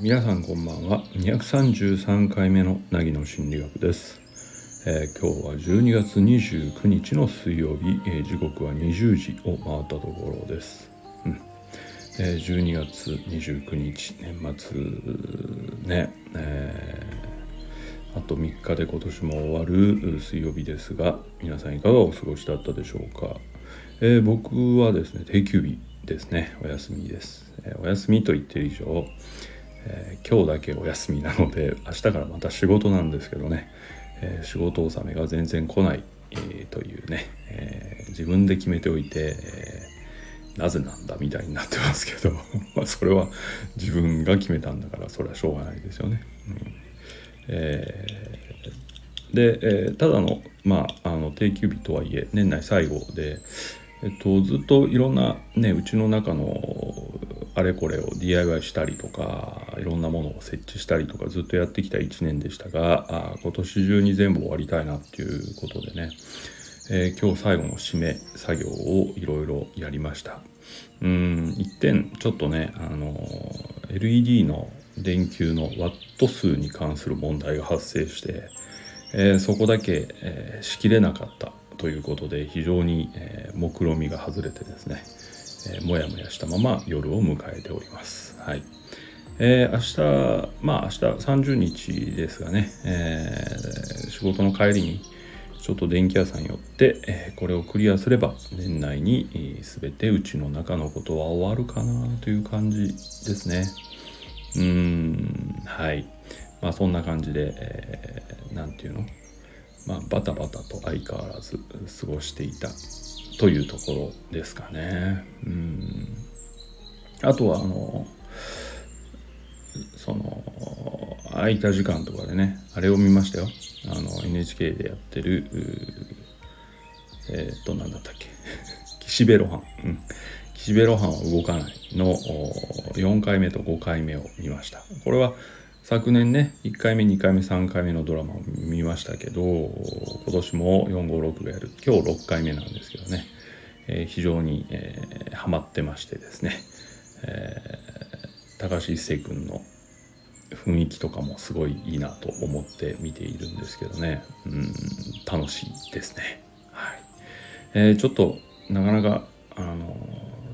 皆さんこんばんは。233回目の凪の心理学です、えー今日は12月29日の水曜日、えー時刻は20時を回ったところです、うん。えー12月29日年末ね、えーあと3日で今年も終わる水曜日ですが皆さんいかがお過ごしだったでしょうか、えー僕はですね定休日ですね。お休みです、えーお休みと言ってる以上、えー今日だけお休みなので明日からまた仕事なんですけどね、えー仕事納めが全然来ない、えーというね、え自分で決めておいて、えなぜなんだみたいになってますけど まあそれは自分が決めたんだからそれはしょうがないですよね。うんえで、えただの,、まあ、あの定休日とはいえ年内最後で、えっと、ずっといろんな、ね、うちの中のあれこれを DIY したりとかいろんなものを設置したりとかずっとやってきた1年でしたがあ今年中に全部終わりたいなっていうことでね、えー今日最後の締め作業をいろいろやりました。うん一点ちょっとねあの LED の電球のワット数に関する問題が発生して、えーそこだけ、えーしきれなかったということで非常に、えー目論見が外れてですね、えーもやもやしたまま夜を迎えております。はいえー明日まあ明日30日ですがね、えー仕事の帰りにちょっと電気屋さん寄って、えこれをクリアすれば年内に、えー全てうちの中のことは終わるかなという感じですね。うーんはいまあそんな感じで、えーなんていうの？まあバタバタと相変わらず過ごしていたというところですかね。うん。あとはあのその空いた時間とかでねあれを見ましたよ。あの NHK でやってるうーえーっと何だったっけ。岸辺露伴、うん、岸辺露伴は動かないの4回目と5回目を見ました。これは昨年ね1回目2回目3回目のドラマを見ましたけど今年も456がやる。今日6回目なんですけどね、えー非常に、えーハマってましてですね、えー高橋一生君の雰囲気とかもすごいいいなと思って見ているんですけどね。うん楽しいですね。はい、えーちょっとなかなかあの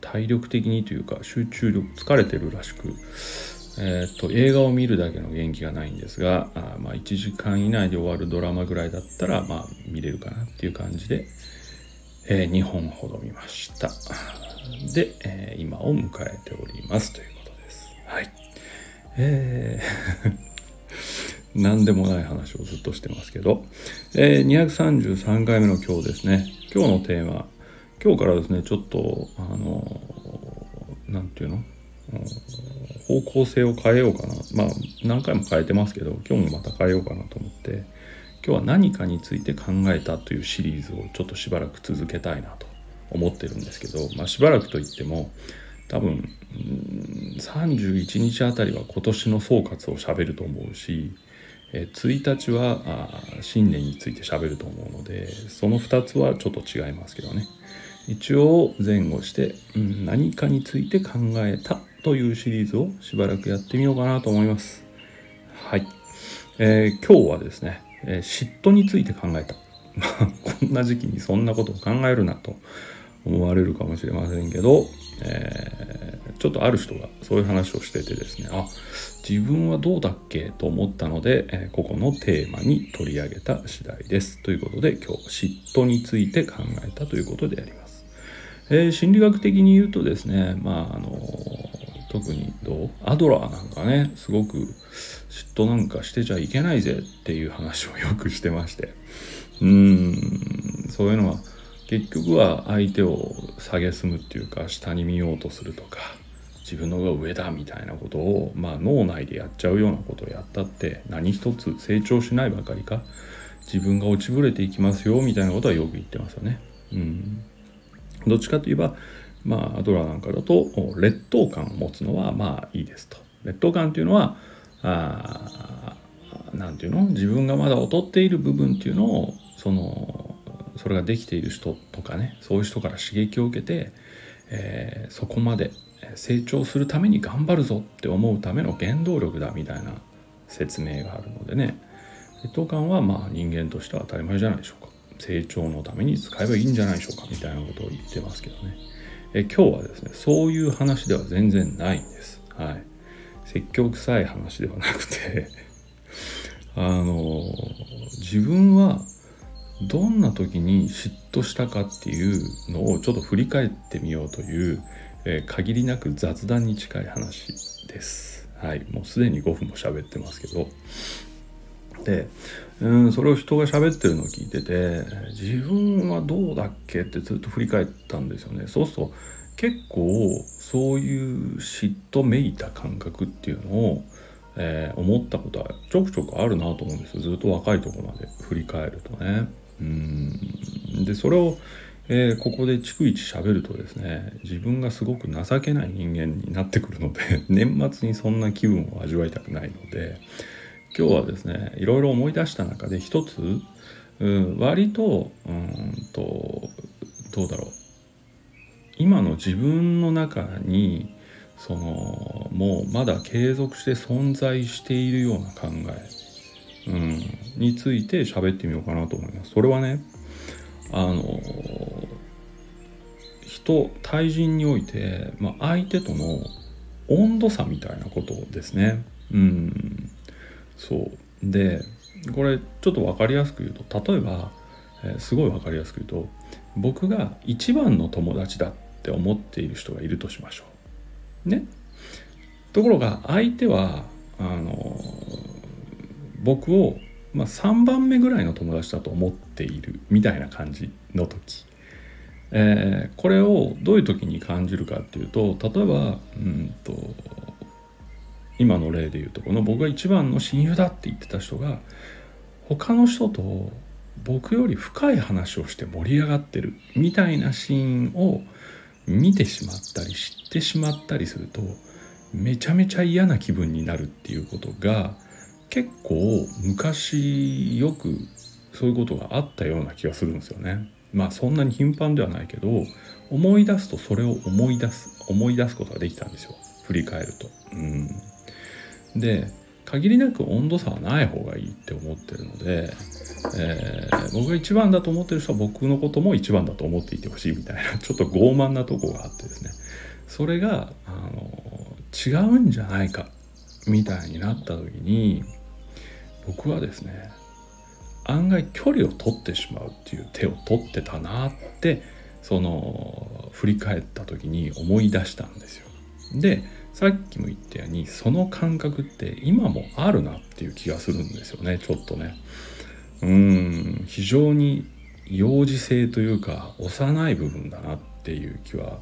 体力的にというか集中力疲れてるらしくえー、と映画を見るだけの元気がないんですがあまあ、1時間以内で終わるドラマぐらいだったら、まあ、見れるかなっていう感じで、えー2本ほど見ました。で、えー今を迎えております。ということです。はい。えー 何でもない話をずっとしてますけど、えー233回目の今日ですね。今日のテーマ今日からですねちょっとあのなんていうの？方向性を変えようかな。まあ何回も変えてますけど今日もまた変えようかなと思って今日は何かについて考えたというシリーズをちょっとしばらく続けたいなと思ってるんですけど、まあ、しばらくといっても多分31日あたりは今年の総括をしゃべると思うしえ1日は新年についてしゃべると思うのでその2つはちょっと違いますけどね。一応前後して、うん、何かについて考えたというシリーズをしばらくやってみようかなと思います。はい、えー今日はですね、えー嫉妬について考えた。ま あこんな時期にそんなことを考えるなと思われるかもしれませんけど、えーちょっとある人がそういう話をしててですねあ自分はどうだっけと思ったので、えここのテーマに取り上げた次第です。ということで今日嫉妬について考えたということであります、えー心理学的に言うとですねまああの特にどう？アドラーなんかねすごく嫉妬なんかしてちゃいけないぜっていう話をよくしてまして。うーんそういうのは結局は相手を蔑むっていうか下に見ようとするとか自分のが上だみたいなことを、まあ、脳内でやっちゃうようなことをやったって何一つ成長しないばかりか自分が落ちぶれていきますよみたいなことはよく言ってますよね。うん、どっちかといえばまあアドラーなんかだと劣等感を持つのはまあいいですと。劣等感っていうのはあーなんていうの？自分がまだ劣っている部分っていうのをそのそれができている人とかねそういう人から刺激を受けて、えーそこまで成長するために頑張るぞって思うための原動力だみたいな説明があるのでね。劣等感はまあ人間としては当たり前じゃないでしょうか。成長のために使えばいいんじゃないでしょうかみたいなことを言ってますけどね。え今日はですねそういう話では全然ないんですはい説教臭い話ではなくて あの自分はどんな時に嫉妬したかっていうのをちょっと振り返ってみようという、えー、限りなく雑談に近い話です。はい、もうすでに5分も喋ってますけど。で、うん、それを人が喋ってるのを聞いてて自分はどうだっけってずっと振り返ったんですよね。そうすると結構そういう嫉妬めいた感覚っていうのを、えー、思ったことはちょくちょくあるなと思うんですよずっと若いとこまで振り返るとね。うんでそれを、えー、ここで逐一喋るとですね自分がすごく情けない人間になってくるので年末にそんな気分を味わいたくないので今日はですねいろいろ思い出した中で一つ、うん、割とうんとどうだろう今の自分の中にそのもうまだ継続して存在しているような考えうん、について喋ってみようかなと思います。それはねあの人対人において、まあ、相手との温度差みたいなことですね。うん、そうでこれちょっと分かりやすく言うと例えば、えー、すごい分かりやすく言うと僕が一番の友達だって思っている人がいるとしましょう。ね。ところが相手はあの僕を、まあ、3番目ぐらいの友達だと思っているみたいな感じの時、えー、これをどういう時に感じるかっていうと例えばうんと今の例で言うとこの僕が一番の親友だって言ってた人が他の人と僕より深い話をして盛り上がってるみたいなシーンを見てしまったり知ってしまったりするとめちゃめちゃ嫌な気分になるっていうことが結構昔よくそういうことがあったような気がするんですよね。まあそんなに頻繁ではないけど思い出すとそれを思い出す思い出すことができたんですよ振り返ると。うん、で限りなく温度差はない方がいいって思ってるので、えー、僕が一番だと思ってる人は僕のことも一番だと思っていてほしいみたいな ちょっと傲慢なとこがあってですねそれがあの違うんじゃないかみたいになった時に僕はですね案外距離を取ってしまうっていう手を取ってたなってその振り返った時に思い出したんですよ。でさっきも言ったようにその感覚って今もあるなっていう気がするんですよねちょっとね。うん非常に幼児性というか幼い部分だなっていう気は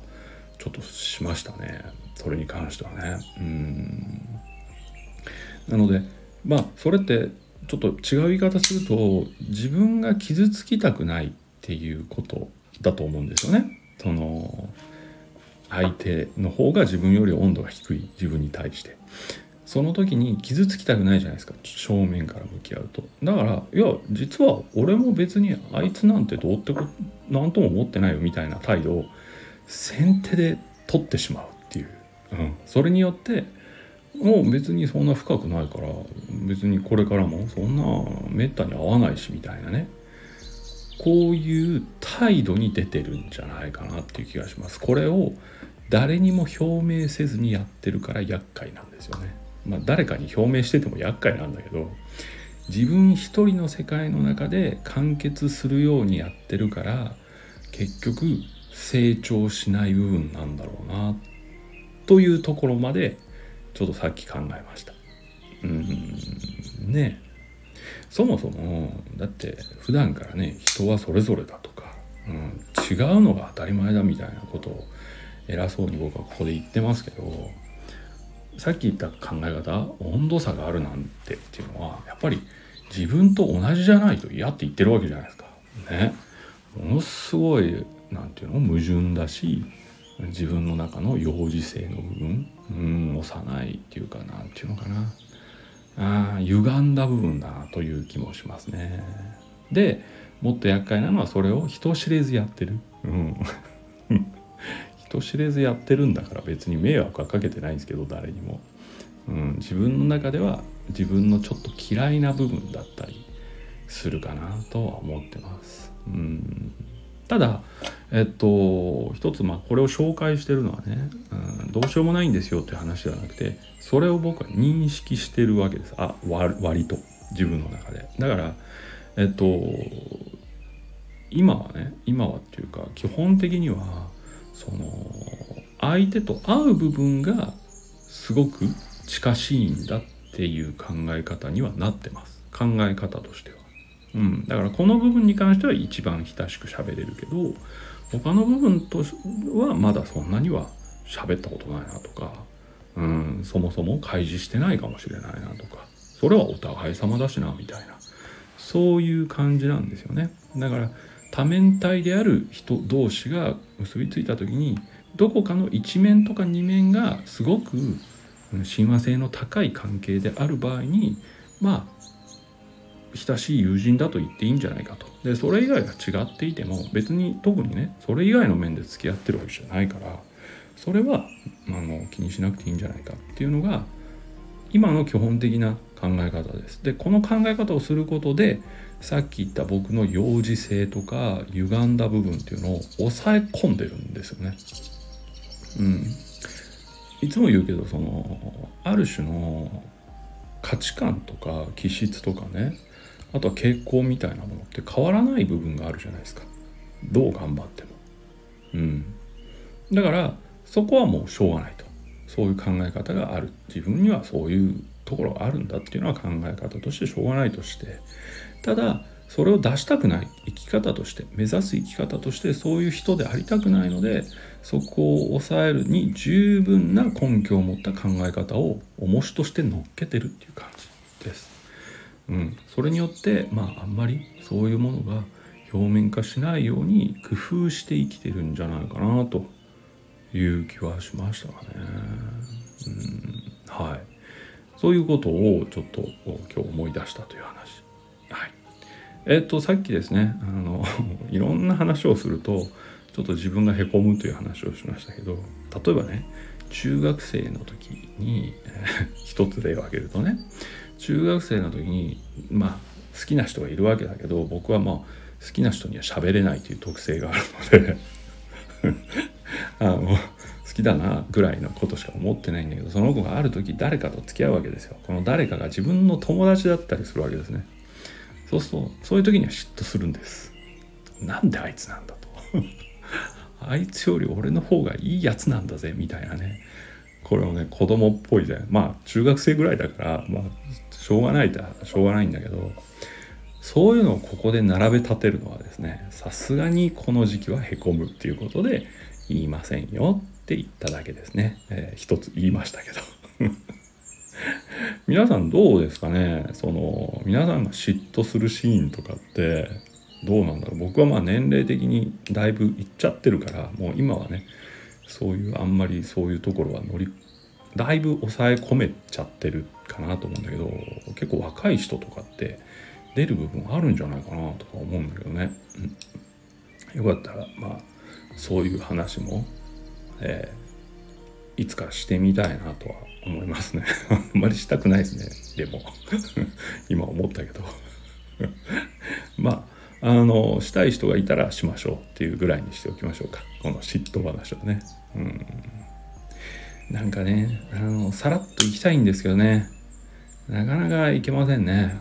ちょっとしましたねそれに関してはね。うんなのでまあそれってちょっと違う言い方すると自分が傷つきたくないっていうことだと思うんですよね。その相手の方が自分より温度が低い自分に対して。その時に傷つきたくないじゃないですか。正面から向き合うと。だからいや実は俺も別にあいつなんてどうってこ何とも思ってないよ。みたいな態度を先手で取ってしまうっていう、うん、それによってもう別にそんな深くないから別にこれからもそんなめったに合わないしみたいなね。こういう態度に出てるんじゃないかなっていう気がします。これを誰にも表明せずにやってるから厄介なんですよね。まあ誰かに表明してても厄介なんだけど自分一人の世界の中で完結するようにやってるから結局成長しない部分なんだろうなというところまでちょっとさっき考えました。うん。ね。そもそもだって普段からね人はそれぞれだとか、うん、違うのが当たり前だみたいなことを偉そうに僕はここで言ってますけどさっき言った考え方温度差があるなんてっていうのはやっぱり自分と同じじゃないと嫌って言ってるわけじゃないですか。ね。ものすごい何て言うの矛盾だし自分の中の幼児性の部分うん幼いっていうかなんていうのかなあ歪んだ部分だなという気もしますね。でもっと厄介なのはそれを人知れずやってる。うん人知れずやってるんだから別に迷惑はかけてないんですけど誰にも、うん、自分の中では自分のちょっと嫌いな部分だったりするかなとは思ってます。うんただえっと一つまあこれを紹介してるのはね、うん、どうしようもないんですよっていう話ではなくてそれを僕は認識してるわけです。あ割と自分の中で。だからえっと今はね今はっていうか基本的にはその相手と会う部分がすごく近しいんだっていう考え方にはなってます。考え方としては。うん、だからこの部分に関しては一番親しく喋れるけど他の部分とはまだそんなには喋ったことないなとか、うん、そもそも開示してないかもしれないなとかそれはお互い様だしなみたいなそういう感じなんですよね。だから多面体である人同士が結びついた時にどこかの一面とか二面がすごく親和性の高い関係である場合にまあ親しい友人だと言っていいんじゃないかとでそれ以外が違っていても別に特にねそれ以外の面で付き合ってるわけじゃないからそれはあの気にしなくていいんじゃないかっていうのが今の基本的な考え方です。でこの考え方をすることでさっき言った僕の幼児性とか歪んだ部分っていうのを抑え込んでるんですよね。うん、いつも言うけどそのある種の価値観とか気質とかねあとは傾向みたいなものって変わらない部分があるじゃないですか。どう頑張っても。うん、だからそこはもうしょうがないと。そういう考え方がある。自分にはそういうところがあるんだっていうのは考え方としてしょうがないとして。ただそれを出したくない生き方として目指す生き方としてそういう人でありたくないのでそこを抑えるに十分な根拠を持った考え方を重しとして乗っけてるっていう感じです。うん、それによってまああんまりそういうものが表面化しないように工夫して生きてるんじゃないかなという気はしましたかね。うん、はい。そういうことをちょっと今日思い出したという話。はい。えっ、と、さっきですね、あの、いろんな話をすると、ちょっと自分がへこむという話をしましたけど、例えばね、中学生の時に、一つ例を挙げるとね、中学生の時に、まあ、好きな人がいるわけだけど、僕はまあ、好きな人には喋れないという特性があるので あの、好きだなぐらいのことしか思ってないんだけどその子がある時誰かと付き合うわけですよ。この誰かが自分の友達だったりするわけですね。そうするとそういう時には嫉妬するんです。なんであいつなんだと。あいつより俺の方がいいやつなんだぜみたいなね。これをね子供っぽいじゃん。まあ中学生ぐらいだからまあしょうがないとしょうがないんだけどそういうのをここで並べ立てるのはですねさすがにこの時期はへこむっていうことで言いませんよって言っただけですね、えー、一つ言いましたけど。皆さんどうですかね？その皆さんが嫉妬するシーンとかってどうなんだろう？僕はまあ年齢的にだいぶいっちゃってるからもう今はねそういうあんまりそういうところは乗りだいぶ抑え込めちゃってるかなと思うんだけど結構若い人とかって出る部分あるんじゃないかなとか思うんだけどね、うん、よかったらまあそういう話もえー、いつかしてみたいなとは思いますね。あんまりしたくないですね。でも。今思ったけど。まああのしたい人がいたらしましょうっていうぐらいにしておきましょうか。この嫉妬話はね。うん。なんかねあのさらっと行きたいんですけどね。なかなかいけませんね。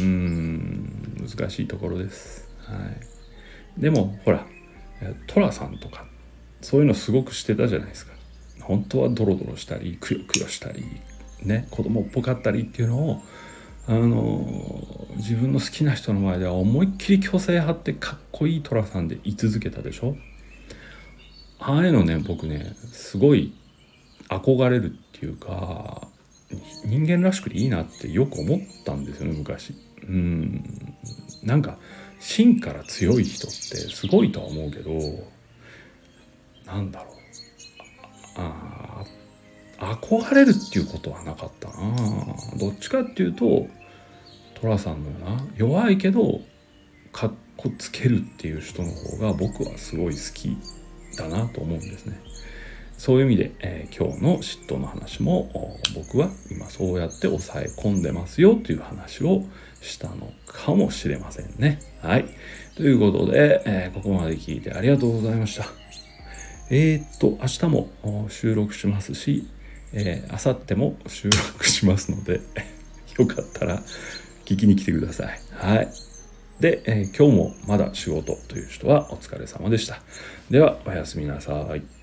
うん難しいところです。はい。でもほら寅さんとかそういうのすごくしてたじゃないですか。本当はドロドロしたりくよくよしたりね子供っぽかったりっていうのをあの自分の好きな人の前では思いっきり虚勢張ってかっこいい寅さんで居続けたでしょ。ああいうのね僕ねすごい憧れるっていうか人間らしくていいなってよく思ったんですよね昔。うん。なんか芯から強い人ってすごいとは思うけどなんだろう。ああ憧れるっていうことはなかったな。どっちかっていうと寅さんのような弱いけどかっこつけるっていう人の方が僕はすごい好きだなと思うんですね。そういう意味で、えー、今日の嫉妬の話も僕は今そうやって抑え込んでますよという話をしたのかもしれませんね。はい。ということで、えー、ここまで聞いてありがとうございました。えー、っと、明日も収録しますし、えー、明後日も収録しますので、よかったら聞きに来てください。はい。で、えー、今日もまだ仕事という人はお疲れ様でした。では、おやすみなさい。